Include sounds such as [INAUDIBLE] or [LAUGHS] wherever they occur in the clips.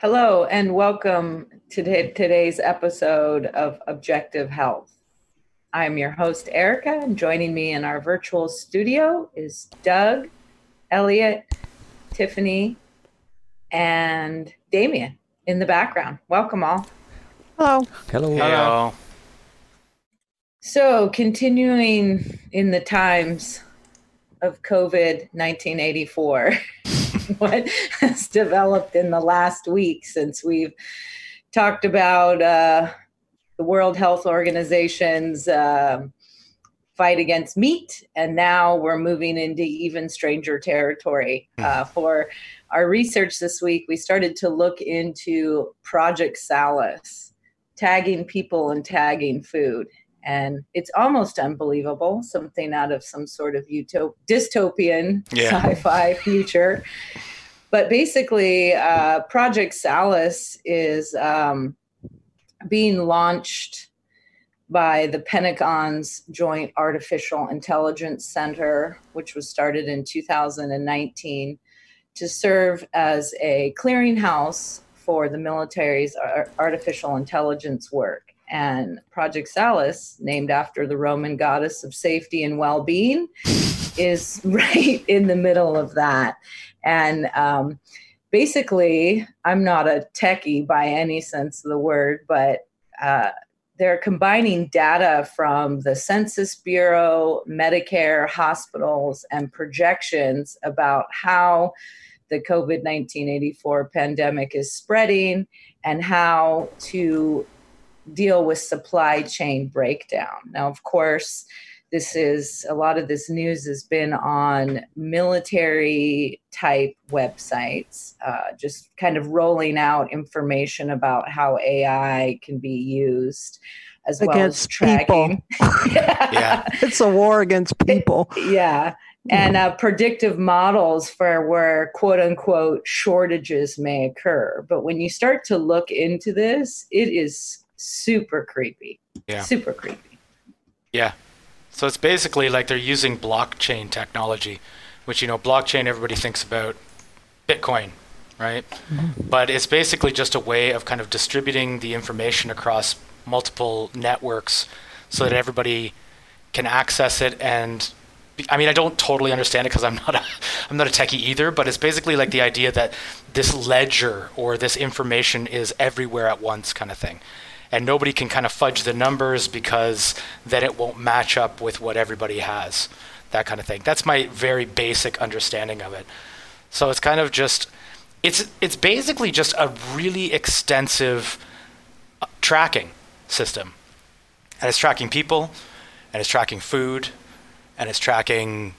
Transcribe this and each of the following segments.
Hello, and welcome to today's episode of Objective Health. I'm your host, Erica, and joining me in our virtual studio is Doug, Elliot, Tiffany, and Damien in the background. Welcome all. Hello. Hello. Hello. So, continuing in the times of COVID 1984. [LAUGHS] what has developed in the last week since we've talked about uh, the World Health Organization's uh, fight against meat, and now we're moving into even stranger territory. Hmm. Uh, for our research this week, we started to look into Project Salus, tagging people and tagging food and it's almost unbelievable something out of some sort of utop- dystopian yeah. sci-fi future but basically uh, project salus is um, being launched by the pentagon's joint artificial intelligence center which was started in 2019 to serve as a clearinghouse for the military's artificial intelligence work and Project Salus, named after the Roman goddess of safety and well being, is [LAUGHS] right in the middle of that. And um, basically, I'm not a techie by any sense of the word, but uh, they're combining data from the Census Bureau, Medicare, hospitals, and projections about how the COVID 1984 pandemic is spreading and how to deal with supply chain breakdown. Now, of course, this is a lot of this news has been on military type websites, uh, just kind of rolling out information about how AI can be used as against well as tracking. [LAUGHS] yeah. yeah. [LAUGHS] it's a war against people. [LAUGHS] yeah. And uh, predictive models for where quote unquote shortages may occur. But when you start to look into this, it is super creepy. Yeah. Super creepy. Yeah. So it's basically like they're using blockchain technology, which, you know, blockchain, everybody thinks about Bitcoin, right? Mm-hmm. But it's basically just a way of kind of distributing the information across multiple networks so that everybody can access it and I mean, I don't totally understand it because I'm not a, [LAUGHS] I'm not a techie either. But it's basically like the idea that this ledger or this information is everywhere at once, kind of thing and nobody can kind of fudge the numbers because then it won't match up with what everybody has that kind of thing that's my very basic understanding of it so it's kind of just it's it's basically just a really extensive uh, tracking system and it's tracking people and it's tracking food and it's tracking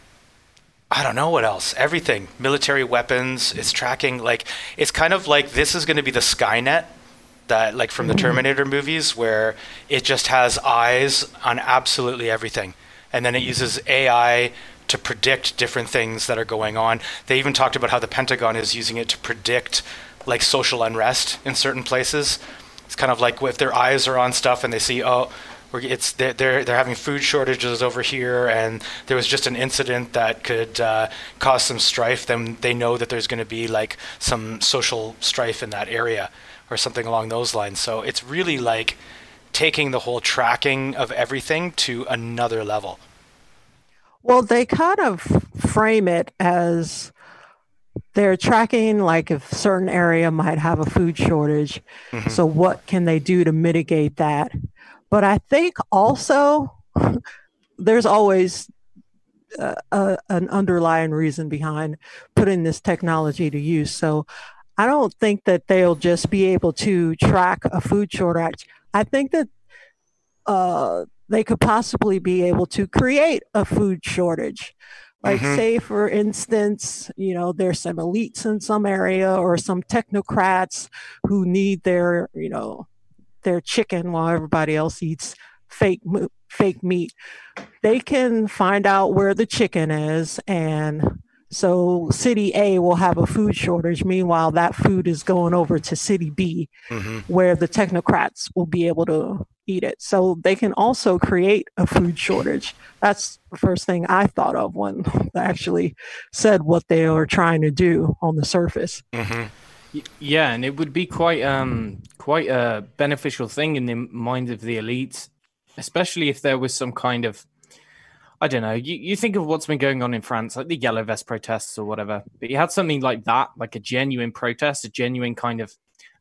I don't know what else. Everything. Military weapons. It's tracking like it's kind of like this is going to be the Skynet that like from the mm-hmm. Terminator movies where it just has eyes on absolutely everything. And then it uses AI to predict different things that are going on. They even talked about how the Pentagon is using it to predict like social unrest in certain places. It's kind of like if their eyes are on stuff and they see, oh, it's they're, they're they're having food shortages over here, and there was just an incident that could uh, cause some strife. Then they know that there's going to be like some social strife in that area or something along those lines. So it's really like taking the whole tracking of everything to another level. Well, they kind of frame it as they're tracking like if certain area might have a food shortage. Mm-hmm. So what can they do to mitigate that? But I think also [LAUGHS] there's always uh, uh, an underlying reason behind putting this technology to use. So I don't think that they'll just be able to track a food shortage. I think that uh, they could possibly be able to create a food shortage. Like, mm-hmm. say, for instance, you know, there's some elites in some area or some technocrats who need their, you know, their chicken while everybody else eats fake fake meat. They can find out where the chicken is and so city A will have a food shortage. Meanwhile, that food is going over to city B, mm-hmm. where the technocrats will be able to eat it. So they can also create a food shortage. That's the first thing I thought of when [LAUGHS] I actually said what they are trying to do on the surface. Mm-hmm. Yeah, and it would be quite um quite a beneficial thing in the minds of the elites, especially if there was some kind of I don't know. You, you think of what's been going on in France, like the yellow vest protests or whatever, but you had something like that, like a genuine protest, a genuine kind of,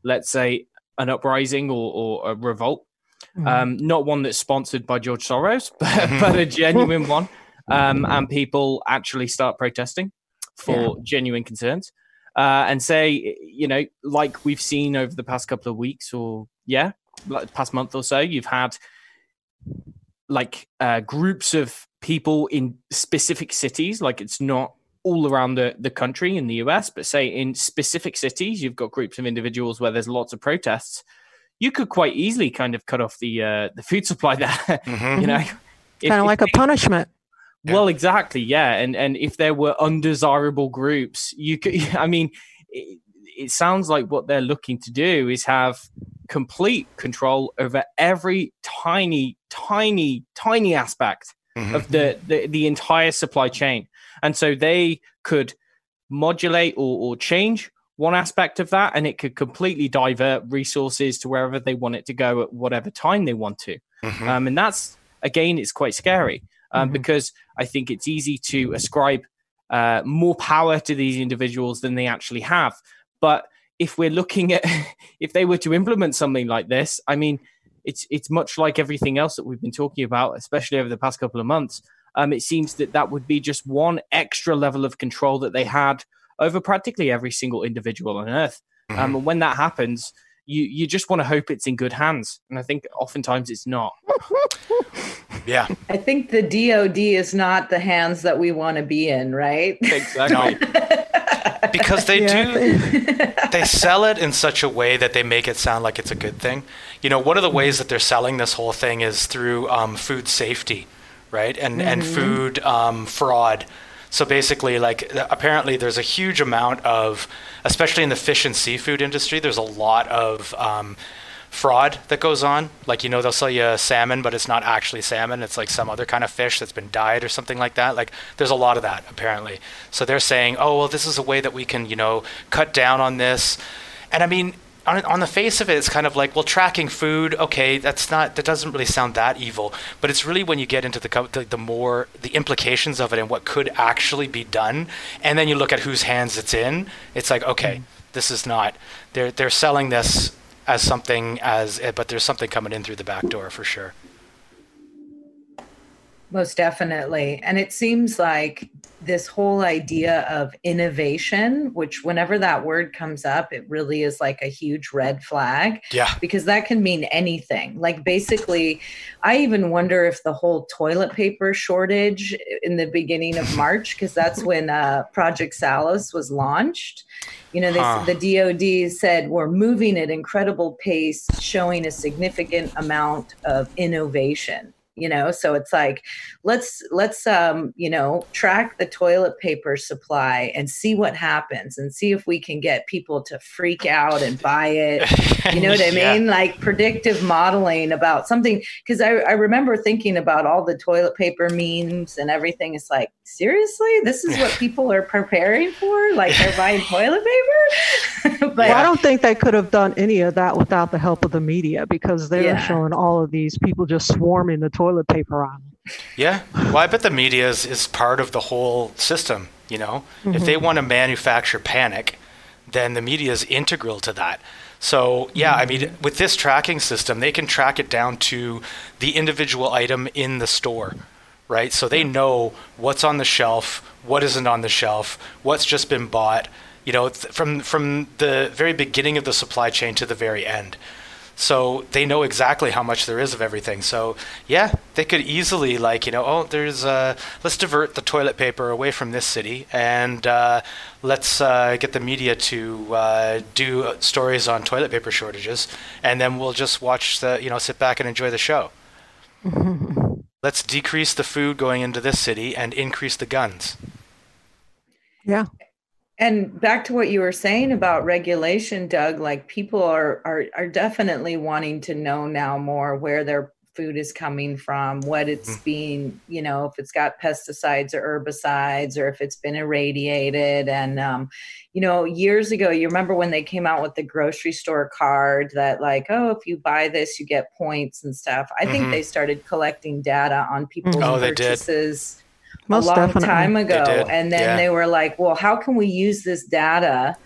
let's say, an uprising or, or a revolt. Mm-hmm. Um, not one that's sponsored by George Soros, [LAUGHS] but, [LAUGHS] but a genuine one. Um, and people actually start protesting for yeah. genuine concerns. Uh, and say, you know, like we've seen over the past couple of weeks or, yeah, like past month or so, you've had like uh, groups of people in specific cities. Like it's not all around the, the country in the US, but say in specific cities, you've got groups of individuals where there's lots of protests. You could quite easily kind of cut off the uh, the food supply there. [LAUGHS] Mm-hmm. you know, kind of like a punishment. Well, exactly, yeah. And and if there were undesirable groups, you could. [LAUGHS] I mean, it, it sounds like what they're looking to do is have complete control over every tiny, tiny, tiny aspect mm-hmm. of the, the, the entire supply chain. And so they could modulate or, or change one aspect of that, and it could completely divert resources to wherever they want it to go at whatever time they want to. Mm-hmm. Um, and that's again, it's quite scary um, mm-hmm. because I think it's easy to ascribe uh, more power to these individuals than they actually have. But if we're looking at [LAUGHS] if they were to implement something like this, I mean, it's it's much like everything else that we've been talking about, especially over the past couple of months. Um, it seems that that would be just one extra level of control that they had over practically every single individual on Earth. Mm-hmm. Um, and when that happens, you you just want to hope it's in good hands, and I think oftentimes it's not. [LAUGHS] yeah, I think the DoD is not the hands that we want to be in, right? Exactly. [LAUGHS] because they yeah. do they sell it in such a way that they make it sound like it's a good thing. You know, one of the ways that they're selling this whole thing is through um, food safety, right? And mm-hmm. and food um, fraud. So basically, like apparently, there's a huge amount of, especially in the fish and seafood industry, there's a lot of um, fraud that goes on. Like, you know, they'll sell you salmon, but it's not actually salmon. It's like some other kind of fish that's been dyed or something like that. Like, there's a lot of that, apparently. So they're saying, oh, well, this is a way that we can, you know, cut down on this. And I mean, on, on the face of it, it's kind of like, well, tracking food, okay, that's not, that doesn't really sound that evil. But it's really when you get into the, the, the more, the implications of it and what could actually be done. And then you look at whose hands it's in. It's like, okay, mm-hmm. this is not, they're, they're selling this as something as but there's something coming in through the back door for sure most definitely. And it seems like this whole idea of innovation which whenever that word comes up it really is like a huge red flag yeah. because that can mean anything. Like basically i even wonder if the whole toilet paper shortage in the beginning of march because that's when uh, project salus was launched. You know, they, huh. the DoD said we're moving at incredible pace, showing a significant amount of innovation you know? So it's like let's let's um you know track the toilet paper supply and see what happens and see if we can get people to freak out and buy it. You know what i [LAUGHS] mean? Yeah. like predictive modeling about something. Because I, I remember thinking about all the toilet paper memes and everything. It's like seriously? This is what people are preparing for? Like they're buying toilet paper? [LAUGHS] But well, i don't think they could have done any of that without the help of the media because they're yeah. showing all of these people just swarming the toilet toilet paper on. Yeah. Well, I bet the media is, is part of the whole system. You know, mm-hmm. if they mm-hmm. want to manufacture panic, then the media is integral to that. So, yeah, I mean, with this tracking system, they can track it down to the individual item in the store, right? So they know what's on the shelf, what isn't on the shelf, what's just been bought, you know, from from the very beginning of the supply chain to the very end. So they know exactly how much there is of everything. So yeah, they could easily like you know oh there's uh, let's divert the toilet paper away from this city and uh, let's uh, get the media to uh, do stories on toilet paper shortages and then we'll just watch the you know sit back and enjoy the show. [LAUGHS] let's decrease the food going into this city and increase the guns. Yeah and back to what you were saying about regulation doug like people are are are definitely wanting to know now more where their food is coming from, what it's mm-hmm. being, you know, if it's got pesticides or herbicides or if it's been irradiated. And, um, you know, years ago, you remember when they came out with the grocery store card that, like, oh, if you buy this, you get points and stuff. I mm-hmm. think they started collecting data on people's oh, purchases a long definitely. time ago. And then yeah. they were like, well, how can we use this data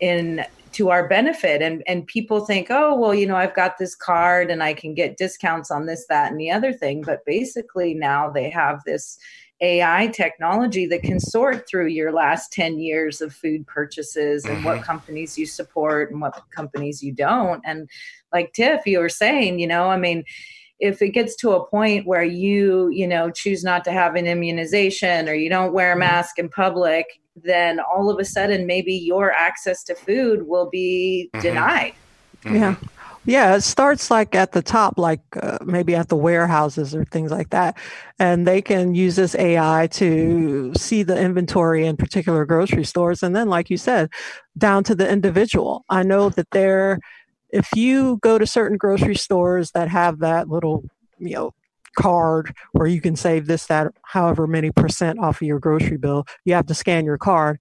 in to our benefit and and people think oh well you know i've got this card and i can get discounts on this that and the other thing but basically now they have this ai technology that can sort through your last 10 years of food purchases and what mm-hmm. companies you support and what companies you don't and like tiff you were saying you know i mean if it gets to a point where you you know choose not to have an immunization or you don't wear a mm-hmm. mask in public then all of a sudden maybe your access to food will be mm-hmm. denied. Mm-hmm. Yeah. Yeah, it starts like at the top, like uh, maybe at the warehouses or things like that. And they can use this AI to see the inventory in particular grocery stores. And then, like you said, down to the individual. I know that there, if you go to certain grocery stores that have that little, you know, card where you can save this, that, however many percent off of your grocery bill. You have to scan your card.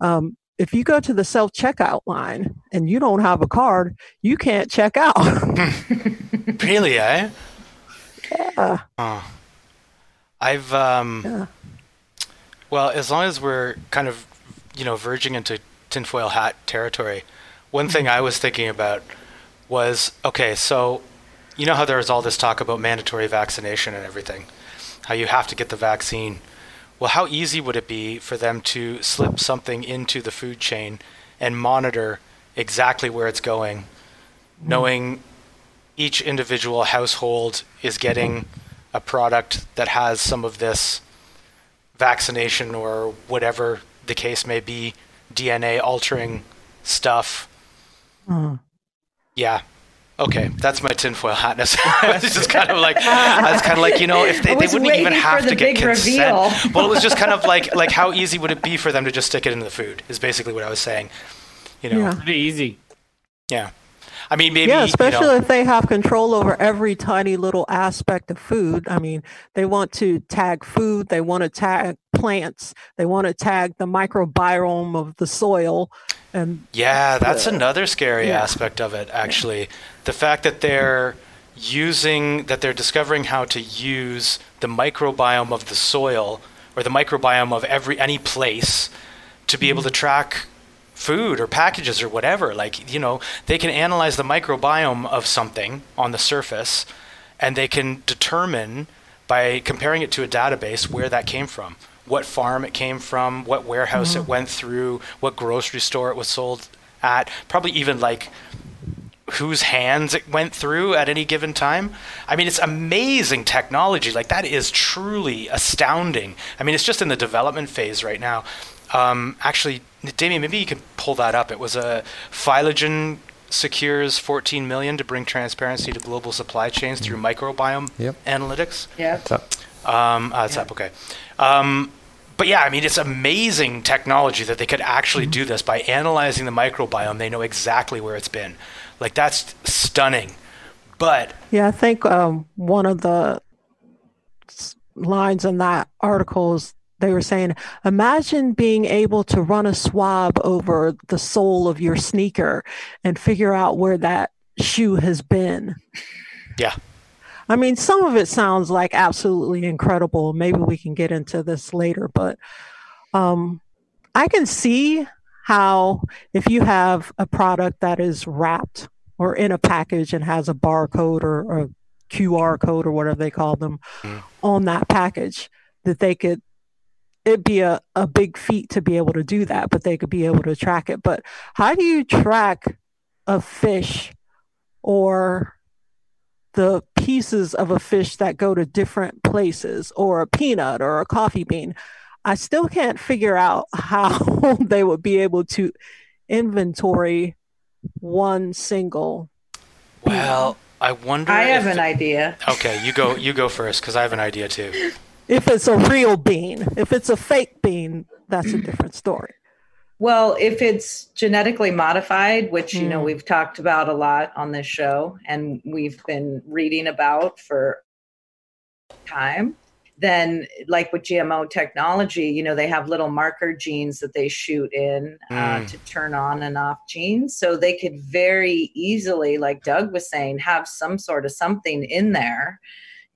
Um, if you go to the self checkout line and you don't have a card, you can't check out. [LAUGHS] really, eh? Yeah. Oh. I've um yeah. well, as long as we're kind of you know verging into tinfoil hat territory, one thing I was thinking about was okay, so you know how there was all this talk about mandatory vaccination and everything, how you have to get the vaccine. Well, how easy would it be for them to slip something into the food chain and monitor exactly where it's going, knowing each individual household is getting a product that has some of this vaccination or whatever the case may be, DNA altering stuff. Mm. Yeah, Okay, that's my tinfoil hatness. [LAUGHS] it's just kind of like I was kind of like you know if they, they wouldn't even have to get consent. Reveal. well, it was just kind of [LAUGHS] like like how easy would it be for them to just stick it into the food? Is basically what I was saying. You know, yeah. pretty easy. Yeah. I mean, maybe. Yeah, especially you know, if they have control over every tiny little aspect of food. I mean, they want to tag food, they want to tag plants, they want to tag the microbiome of the soil. And yeah, that's uh, another scary yeah. aspect of it, actually. Yeah. The fact that they're using, that they're discovering how to use the microbiome of the soil or the microbiome of every any place to be able to mm-hmm. track food or packages or whatever. Like, you know, they can analyze the microbiome of something on the surface and they can determine by comparing it to a database where that came from what farm it came from, what warehouse mm-hmm. it went through, what grocery store it was sold at, probably even like whose hands it went through at any given time. I mean, it's amazing technology. Like that is truly astounding. I mean, it's just in the development phase right now. Um, actually, Damien, maybe you can pull that up. It was a Phylagen secures 14 million to bring transparency to global supply chains through mm-hmm. microbiome yep. analytics. Yeah. Um, uh, it's yeah. up. Okay. Um, but yeah, I mean, it's amazing technology that they could actually mm-hmm. do this by analyzing the microbiome. They know exactly where it's been. Like that's stunning. But yeah, I think um, one of the lines in that article is they were saying, imagine being able to run a swab over the sole of your sneaker and figure out where that shoe has been. Yeah. I mean, some of it sounds like absolutely incredible. Maybe we can get into this later, but um, I can see how if you have a product that is wrapped or in a package and has a barcode or, or a QR code or whatever they call them mm. on that package, that they could it'd be a, a big feat to be able to do that, but they could be able to track it. But how do you track a fish or the pieces of a fish that go to different places or a peanut or a coffee bean. I still can't figure out [LAUGHS] how they would be able to inventory one single. Well, I wonder. I have an idea. Okay, you go. You go first because I have an idea too. [LAUGHS] If it's a real bean, if it's a fake bean, that's a different story. Well, if it's genetically modified, which you know Mm. we've talked about a lot on this show and we've been reading about for time, then like with GMO technology, you know they have little marker genes that they shoot in uh, Mm. to turn on and off genes, so they could very easily, like Doug was saying, have some sort of something in there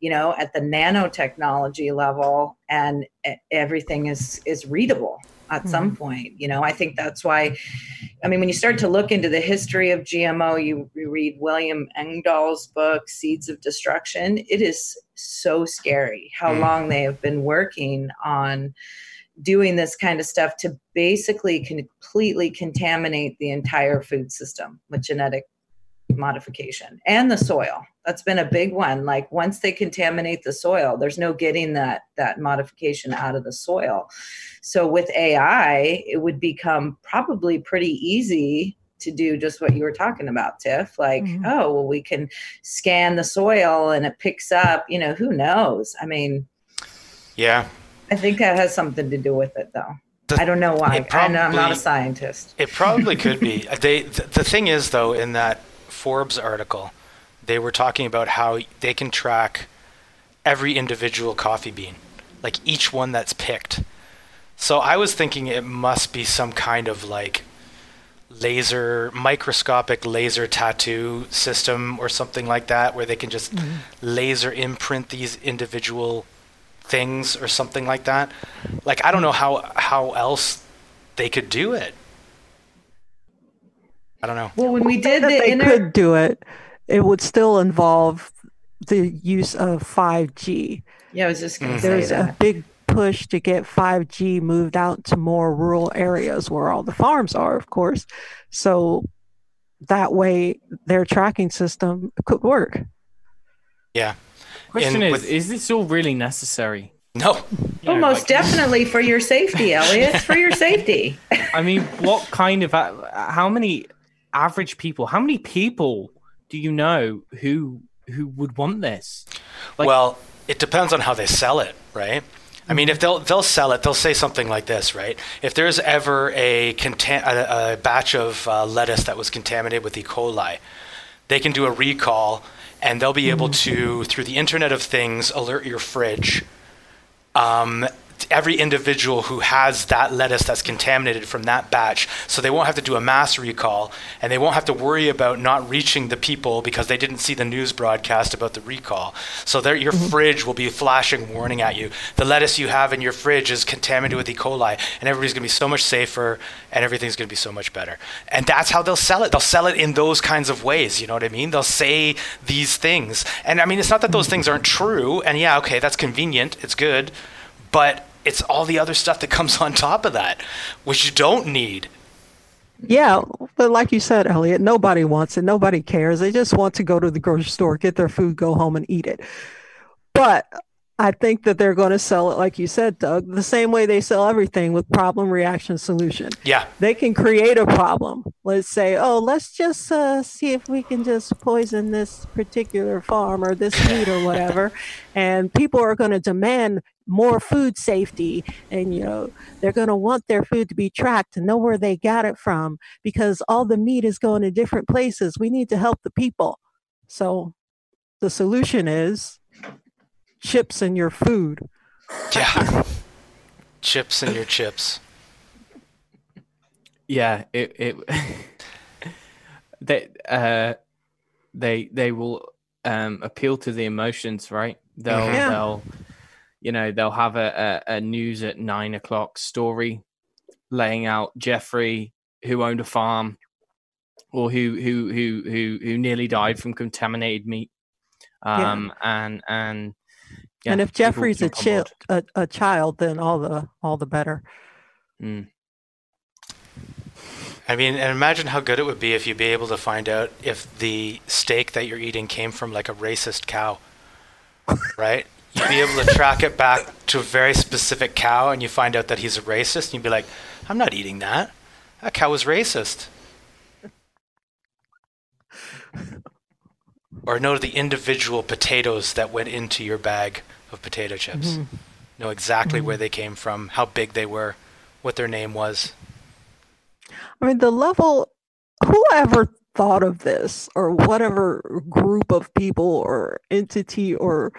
you know at the nanotechnology level and everything is is readable at some point you know i think that's why i mean when you start to look into the history of gmo you, you read william engdahl's book seeds of destruction it is so scary how Mm. long they have been working on doing this kind of stuff to basically completely contaminate the entire food system with genetic modification and the soil. That's been a big one. Like once they contaminate the soil there's no getting that that modification out of the soil. So with ai it would become probably pretty easy to do just what you were talking about tiff. Like Mhm. oh well we can scan the soil and it picks up you know who knows? I mean Yeah. i think that has something to do with it though. The- i don't know why. it I know i'm not a scientist. It probably could be. [LAUGHS] They th- the thing is though in that Forbes article, they were talking about how they can track every individual coffee bean, like each one that's picked. So I was thinking it must be some kind of like laser microscopic laser tattoo system or something like that where they can just mm-hmm. laser imprint these individual things or something like that. Like I don't know how how else they could do it. I don't know. well when we did that the they inner could do it, it would still involve the use of 5G. yeah i was just going to mm. say There's that a big push to get 5G moved out to more rural areas where all the farms are, of course. So that way their tracking system could work. Yeah. Question And is, with- is this all really necessary? No. You Well, know, most like- definitely for your safety, Elliot. It's for your [LAUGHS] safety. I mean, what kind of how many average people? How many people do you know who who would want this? Like- well, it depends on how they sell it, right? I mean, if they'll they'll sell it, they'll say something like this, right? If there's ever a contam- a, a batch of uh, lettuce that was contaminated with E. coli, they can do a recall, and they'll be able to, through the Internet of Things, alert your fridge. Um, every individual who has that lettuce that's contaminated from that batch, so they won't have to do a mass recall, and they won't have to worry about not reaching the people because they didn't see the news broadcast about the recall. So their, your mm-hmm. fridge will be flashing warning at you. The lettuce you have in your fridge is contaminated with E. coli, and everybody's going to be so much safer, and everything's going to be so much better. And that's how they'll sell it. They'll sell it in those kinds of ways. You know what I mean? They'll say these things, and I mean it's not that those things aren't true. And yeah, okay, that's convenient. It's good, but it's all the other stuff that comes on top of that, which you don't need. Yeah, but like you said, Elliot, nobody wants it. Nobody cares. They just want to go to the grocery store, get their food, go home and eat it. But I think that they're going to sell it, like you said, Doug, the same way they sell everything with problem, reaction, solution. Yeah, They can create a problem. Let's say, oh, let's just uh, see if we can just poison this particular farm or this meat or whatever. and people are going to demand more food safety and you know they're going to want their food to be tracked to know where they got it from because all the meat is going to different places we need to help the people so the solution is chips in your food yeah. [LAUGHS] chips in your chips. yeah it it [LAUGHS] they uh they they will um appeal to the emotions right they'll Mhm. Yeah. they'll you know they'll have a, a, a news at nine o'clock story laying out jeffrey who owned a farm or who who who who who nearly died from contaminated meat Yeah. um and and yeah, and if people jeffrey's a, jump chi- a, a child then all the all the better Mm. I mean, and imagine how good it would be if you'd be able to find out if the steak that you're eating came from like a racist cow, [LAUGHS] right? You'd be able to track it back to a very specific cow, and you find out that he's a racist, and you'd be like, "I'm not eating that. That cow was racist." [LAUGHS] or know the individual potatoes that went into your bag of potato chips. Mhm. Know exactly Mhm. where they came from, how big they were, what their name was. I mean, the level, whoever thought of this or whatever group of people or entity or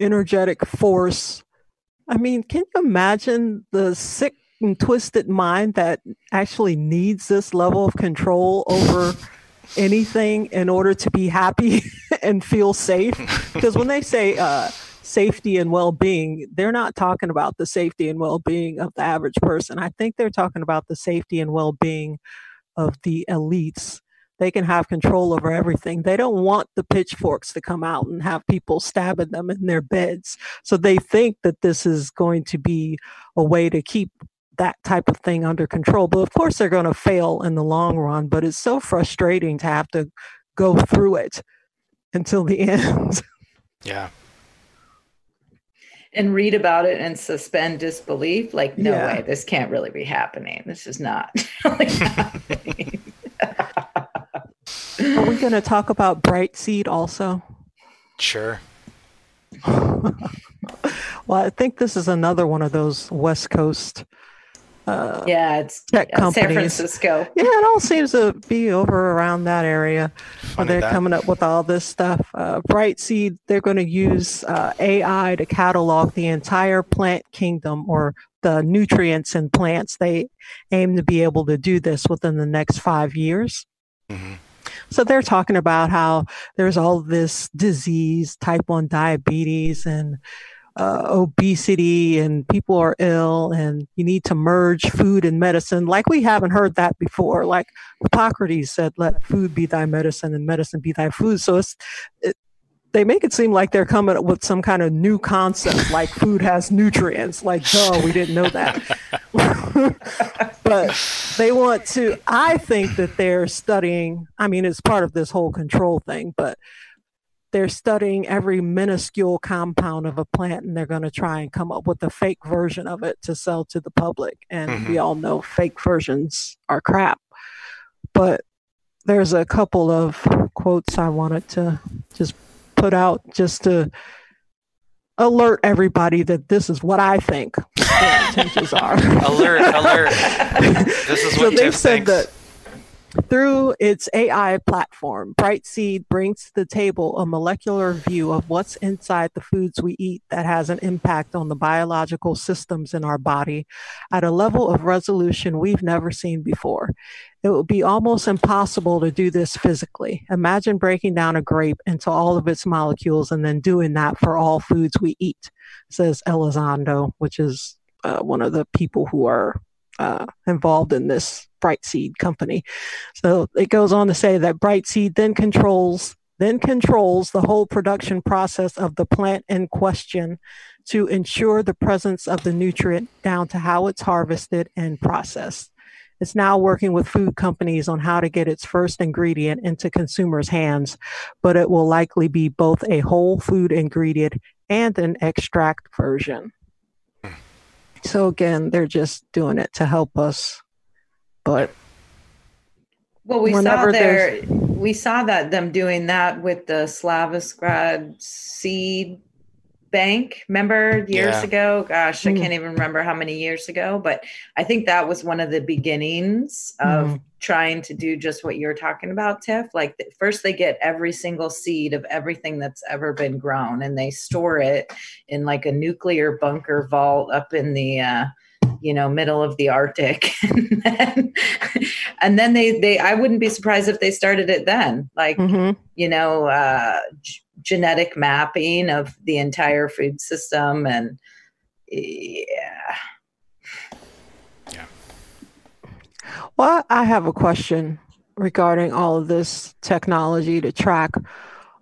energetic force. I mean, can you imagine the sick and twisted mind that actually needs this level of control over anything in order to be happy [LAUGHS] and feel safe? [LAUGHS] Because when they say uh, safety and well being, they're not talking about the safety and well being of the average person. I think they're talking about the safety and well being of the elites they can have control over everything. They don't want the pitchforks to come out and have people stabbing them in their beds. So they think that this is going to be a way to keep that type of thing under control. But of course, they're going to fail in the long run. But it's so frustrating to have to go through it until the [LAUGHS] end. Yeah. And read about it and suspend disbelief. Like, no yeah. way, this can't really be happening. This is not [LAUGHS] really happening. Are we going to talk about Brightseed also? Sure. [LAUGHS] well, I think this is another one of those West Coast. Uh, yeah, it's tech yeah, companies. San Francisco. [LAUGHS] Yeah, it all seems to be over around that area. Funny they're that. coming up with all this stuff. Uh, Brightseed, they're going to use uh, AI to catalog the entire plant kingdom or the nutrients in plants. They aim to be able to do this within the next five years. Mm-hmm. So they're talking about how there's all this disease, type 1 diabetes, and uh, obesity, and people are ill, and you need to merge food and medicine. Like we haven't heard that before. Like Hippocrates said, let food be thy medicine and medicine be thy food. So it's, it, they make it seem like they're coming up with some kind of new concept, like food has nutrients. Like, duh, we didn't know that. [LAUGHS] but they want to, I think that they're studying, I mean, it's part of this whole control thing, but they're studying every minuscule compound of a plant and they're going to try and come up with a fake version of it to sell to the public. And mm-hmm. we all know fake versions are crap. But there's a couple of quotes I wanted to just put out just to alert everybody that this is what I think their intentions are. alert, alert. [LAUGHS] This is what so they said thinks. that through its AI platform, Brightseed brings to the table a molecular view of what's inside the foods we eat that has an impact on the biological systems in our body at a level of resolution we've never seen before. It would be almost impossible to do this physically. Imagine breaking down a grape into all of its molecules and then doing that for all foods we eat, says Elizondo, which is uh, one of the people who are uh, involved in this Brightseed company. So it goes on to say that Brightseed then controls then controls the whole production process of the plant in question to ensure the presence of the nutrient down to how it's harvested and processed. It's now working with food companies on how to get its first ingredient into consumers' hands, but it will likely be both a whole food ingredient and an extract version. Hmm. So again, they're just doing it to help us. But well, we saw there we saw that them doing that with the Slavosgrad seed bank remember years yeah. ago gosh mm. i can't even remember how many years ago but i think that was one of the beginnings of mm. trying to do just what you're talking about tiff like first they get every single seed of everything that's ever been grown and they store it in like a nuclear bunker vault up in the uh, you know middle of the arctic. [LAUGHS] And, then, and then they they i wouldn't be surprised if they started it then. Like mm-hmm. you know uh, genetic mapping of the entire food system and yeah. Yeah. Well i have a question regarding all of this technology to track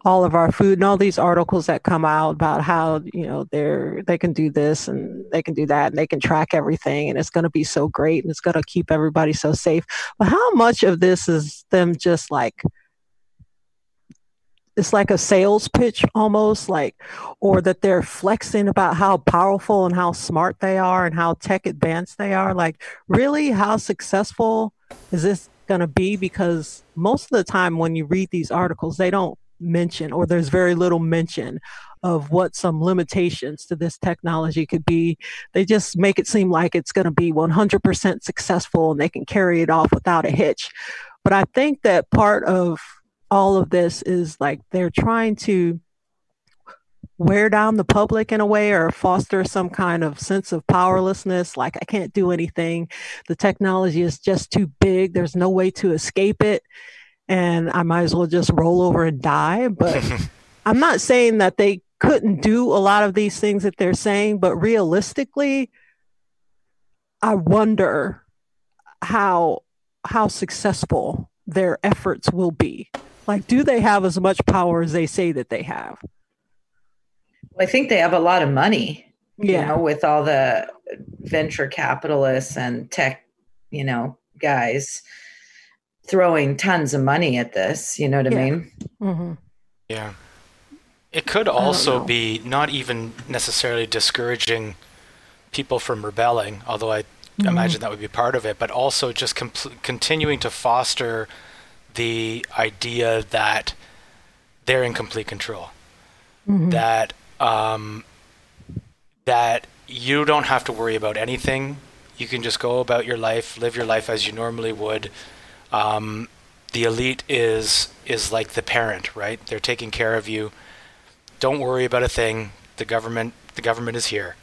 all of our food and all these articles that come out about how you know they're they can do this and they can do that and they can track everything and it's going to be so great and it's going to keep everybody so safe. But how much of this is them just like it's like a sales pitch almost like or that they're flexing about how powerful and how smart they are and how tech advanced they are? Like really how successful is this going to be? Because most of the time when you read these articles they don't mention, or there's very little mention of what some limitations to this technology could be. They just make it seem like it's going to be 100% successful and they can carry it off without a hitch. But I think that part of all of this is like they're trying to wear down the public in a way or foster some kind of sense of powerlessness like i can't do anything the technology is just too big there's no way to escape it and i might as well just roll over and die but [LAUGHS] i'm not saying that they couldn't do a lot of these things that they're saying but realistically i wonder how how successful their efforts will be. Like do they have as much power as they say that they have? I think they have a lot of money, yeah. you know, with all the venture capitalists and tech, you know, guys throwing tons of money at this. You know what Yeah. I mean? hmm Yeah. It could also be not even necessarily discouraging people from rebelling, although I Mm-hmm. imagine that would be part of it, but also just com- continuing to foster the idea that they're in complete control. Mm-hmm. That um, that you don't have to worry about anything. You can just go about your life, live your life as you normally would. Um, the elite is is like the parent, right? They're taking care of you. Don't worry about a thing. The government the government is here.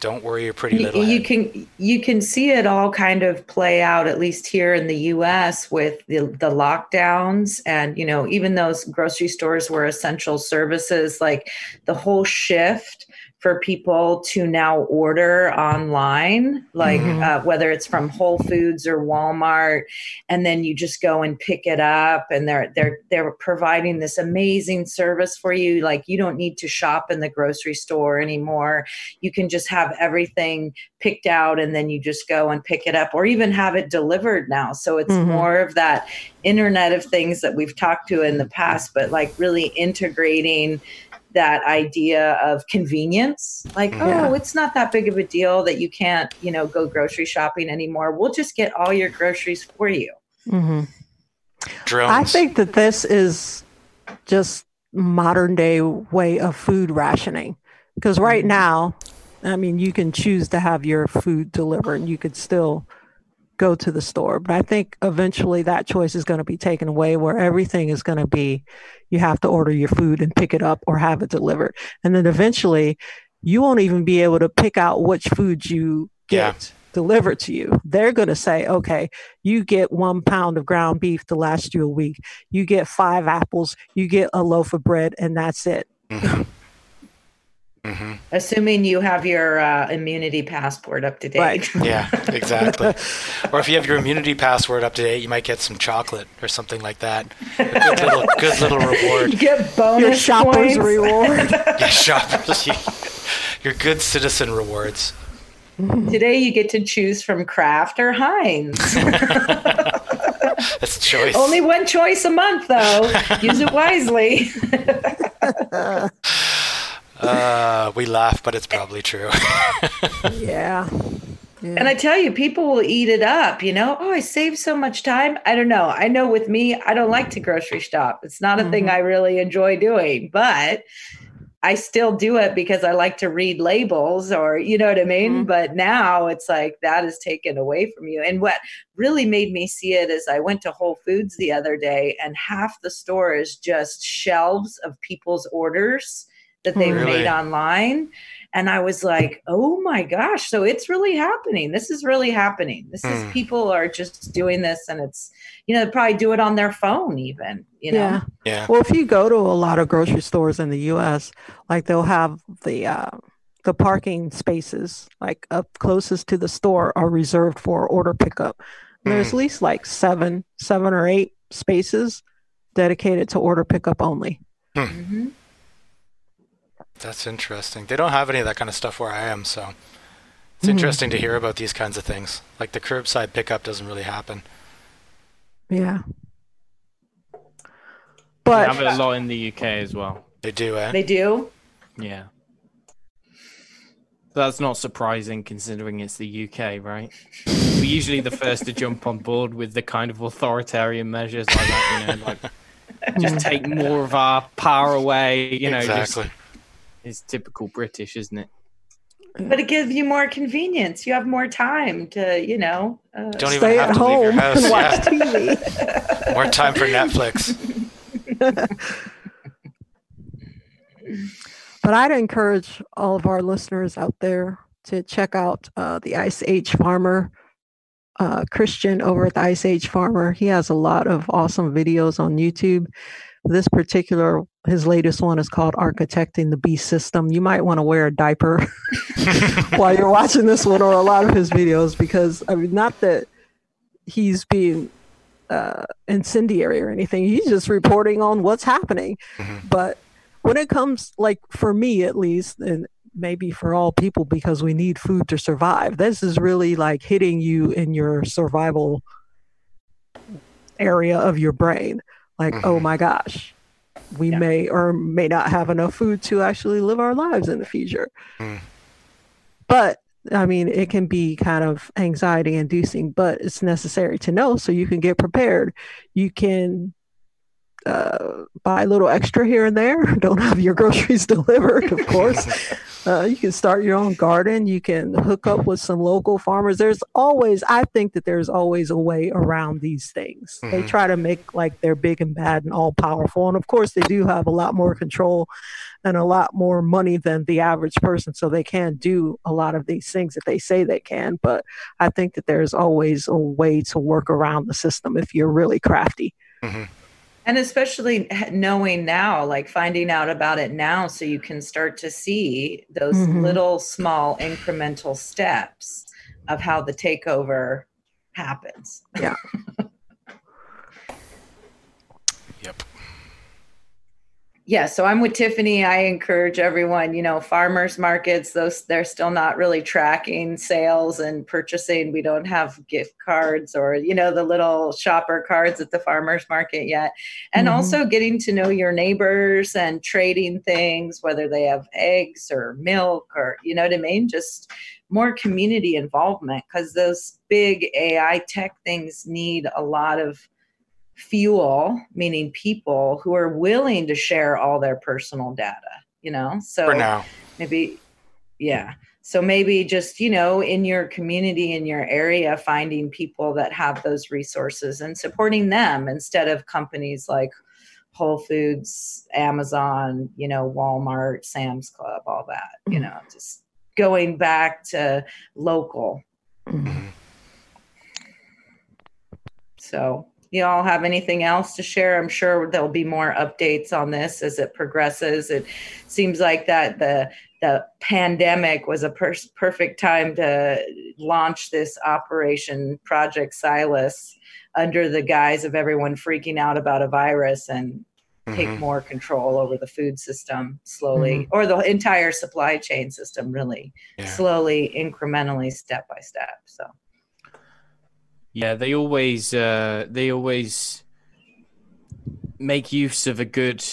Don't worry your pretty You, little you head. can you can see it all kind of play out at least here in the U.S. with the the lockdowns and you know even those grocery stores were essential services like the whole shift for people to now order online like Mhm. uh, whether it's from Whole Foods or Walmart and then you just go and pick it up and they're they're they're providing this amazing service for you like you don't need to shop in the grocery store anymore you can just have everything picked out and then you just go and pick it up or even have it delivered now so it's Mhm. more of that internet of things that we've talked to in the past but like really integrating that idea of convenience like Yeah. oh it's not that big of a deal that you can't you know go grocery shopping anymore we'll just get all your groceries for you hmm I think that this is just modern day way of food rationing. Because right now, I mean, you can choose to have your food delivered and you could still go to the store. But I think eventually that choice is going to be taken away where everything is going to be you have to order your food and pick it up or have it delivered. And then eventually you won't even be able to pick out which food you Yeah. get delivered to you. They're going to say, okay, you get one pound of ground beef to last you a week. You get five apples. You get a loaf of bread, and that's it. Mhm. Mhm. assuming you have your uh, immunity passport up to date Right. [LAUGHS] Yeah, exactly. or if you have your immunity password up to date, you might get some chocolate or something like that. A good little, good little reward. get bonus Your shopper's points. reward. [LAUGHS] Yeah, shoppers. [LAUGHS] Your good citizen rewards. Today you get to choose from Kraft or Heinz. That's a choice. Only one choice a month, though. Use it wisely. Uh, we laugh, but it's probably true. [LAUGHS] yeah. Yeah. And I tell you, people will eat it up. You know, oh, I saved so much time. I don't know. I know with me, I don't like to grocery shop. It's not a thing Mhm. I really enjoy doing, but I still do it because I like to read labels or, you know what I mean? Mhm. But now it's like that is taken away from you. And what really made me see it is I went to Whole Foods the other day and half the store is just shelves of people's orders that they've Really? made online. And I was like, oh my gosh. So it's really happening. This is really happening. This is Hmm. people are just doing this and it's, you know, they probably do it on their phone even, you know. yeah. yeah. Well, if you go to a lot of grocery stores in the U.S., like they'll have the uh, the parking spaces like up closest to the store are reserved for order pickup. And There's at least like seven, seven or eight spaces dedicated to order pickup only. Mhm. That's interesting. They don't have any of that kind of stuff where I am, so it's Mhm. interesting to hear about these kinds of things. Like the curbside pickup doesn't really happen. Yeah. We But have it a lot in the UK as well. They do, eh? They do. Yeah. That's not surprising considering it's the UK, right? We're usually the first to jump on board with the kind of authoritarian measures like that, you know, like just [LAUGHS] take more of our power away. You know, exactly. just, it's typical British, isn't it? But it gives you more convenience. You have more time to, you know, uh, Don't even Stay have at to leave your home house. and watch Yeah. TV. [LAUGHS] More time for Netflix. [LAUGHS] But I'd encourage all of our listeners out there to check out uh, the Ice Age Farmer, uh, Christian over at the Ice Age Farmer. He has a lot of awesome videos on YouTube. This particular, his latest one is called Architecting the Bee System. You might want to wear a diaper [LAUGHS] while you're watching this one or a lot of his videos because, I mean, not that he's being uh, incendiary or anything, he's just reporting on what's happening. Mhm. But when it comes like for me at least and maybe for all people because we need food to survive this is really like hitting you in your survival area of your brain like oh Mhm. my gosh we Yeah. may or may not have enough food to actually live our lives in the future Mm. but i mean it can be kind of anxiety inducing but it's necessary to know so you can get prepared you can uh, buy a little extra here and there. [LAUGHS] Don't have your groceries [LAUGHS] delivered, of course. [LAUGHS] Uh, you can start your own garden. You can hook up with some local farmers. There's always, I think that there's always a way around these things. They Mhm. try to make like they're big and bad and all powerful. And of course, they do have a lot more control and a lot more money than the average person. So they can do a lot of these things that they say they can. But I think that there's always a way to work around the system if you're really crafty. Mhm. And especially knowing now, like finding out about it now, so you can start to see those Mhm. little small incremental steps of how the takeover happens. Yep. [LAUGHS] Yeah, so I'm with Tiffany. I encourage everyone, you know, farmers markets, those they're still not really tracking sales and purchasing. We don't have gift cards or, you know, the little shopper cards at the farmers market yet. And Mhm. also getting to know your neighbors and trading things, whether they have eggs or milk or, you know what I mean? Just more community involvement because those big AI tech things need a lot of fuel, meaning people who are willing to share all their personal data, you know? So For now. maybe, yeah. So maybe just, you know, in your community, in your area, finding people that have those resources and supporting them instead of companies like Whole Foods, Amazon, you know, Walmart, Sam's Club, all that, you know, just going back to local. Mhm. So, you all have anything else to share? I'm sure there'll be more updates on this as it progresses. It seems like that the the pandemic was a per- perfect time to launch this operation Project Salus under the guise of everyone freaking out about a virus and take Mhm. more control over the food system slowly or the entire supply chain system really Yeah. slowly incrementally step by step so Yeah, they always uh, they always make use of a good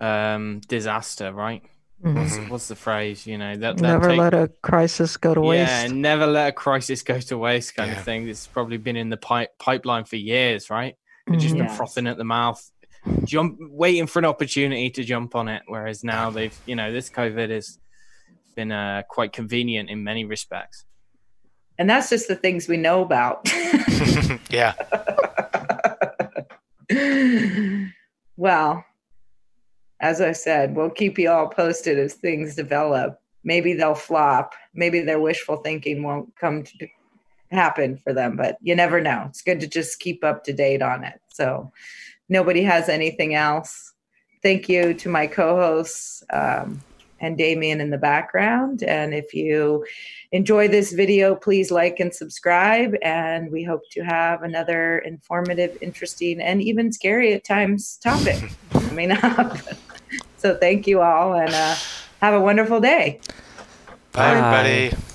um, disaster, right? Mhm. What's, what's the phrase? You know that, that Never take- let a crisis go to yeah, waste. Yeah, never let a crisis go to waste, kind Yeah. of thing. It's probably been in the pipe pipeline for years, right? They've just Mhm. been Yes. frothing at the mouth, jump, waiting for an opportunity to jump on it. Whereas now they've, you know, this COVID has been uh, quite convenient in many respects. And that's just the things we know about [LAUGHS] yeah. [LAUGHS] well, as I said, we'll keep you all posted as things develop. Maybe they'll flop. Maybe their wishful thinking won't come to happen for them, but you never know. It's good to just keep up to date on it. So, nobody has anything else. Thank you to my co hosts um, and Damien in the background. And if you enjoy this video, please like and subscribe. And we hope to have another informative, interesting, and even scary at times topic [LAUGHS] coming up. so thank you all and uh, have a wonderful day. Bye, Bye. everybody.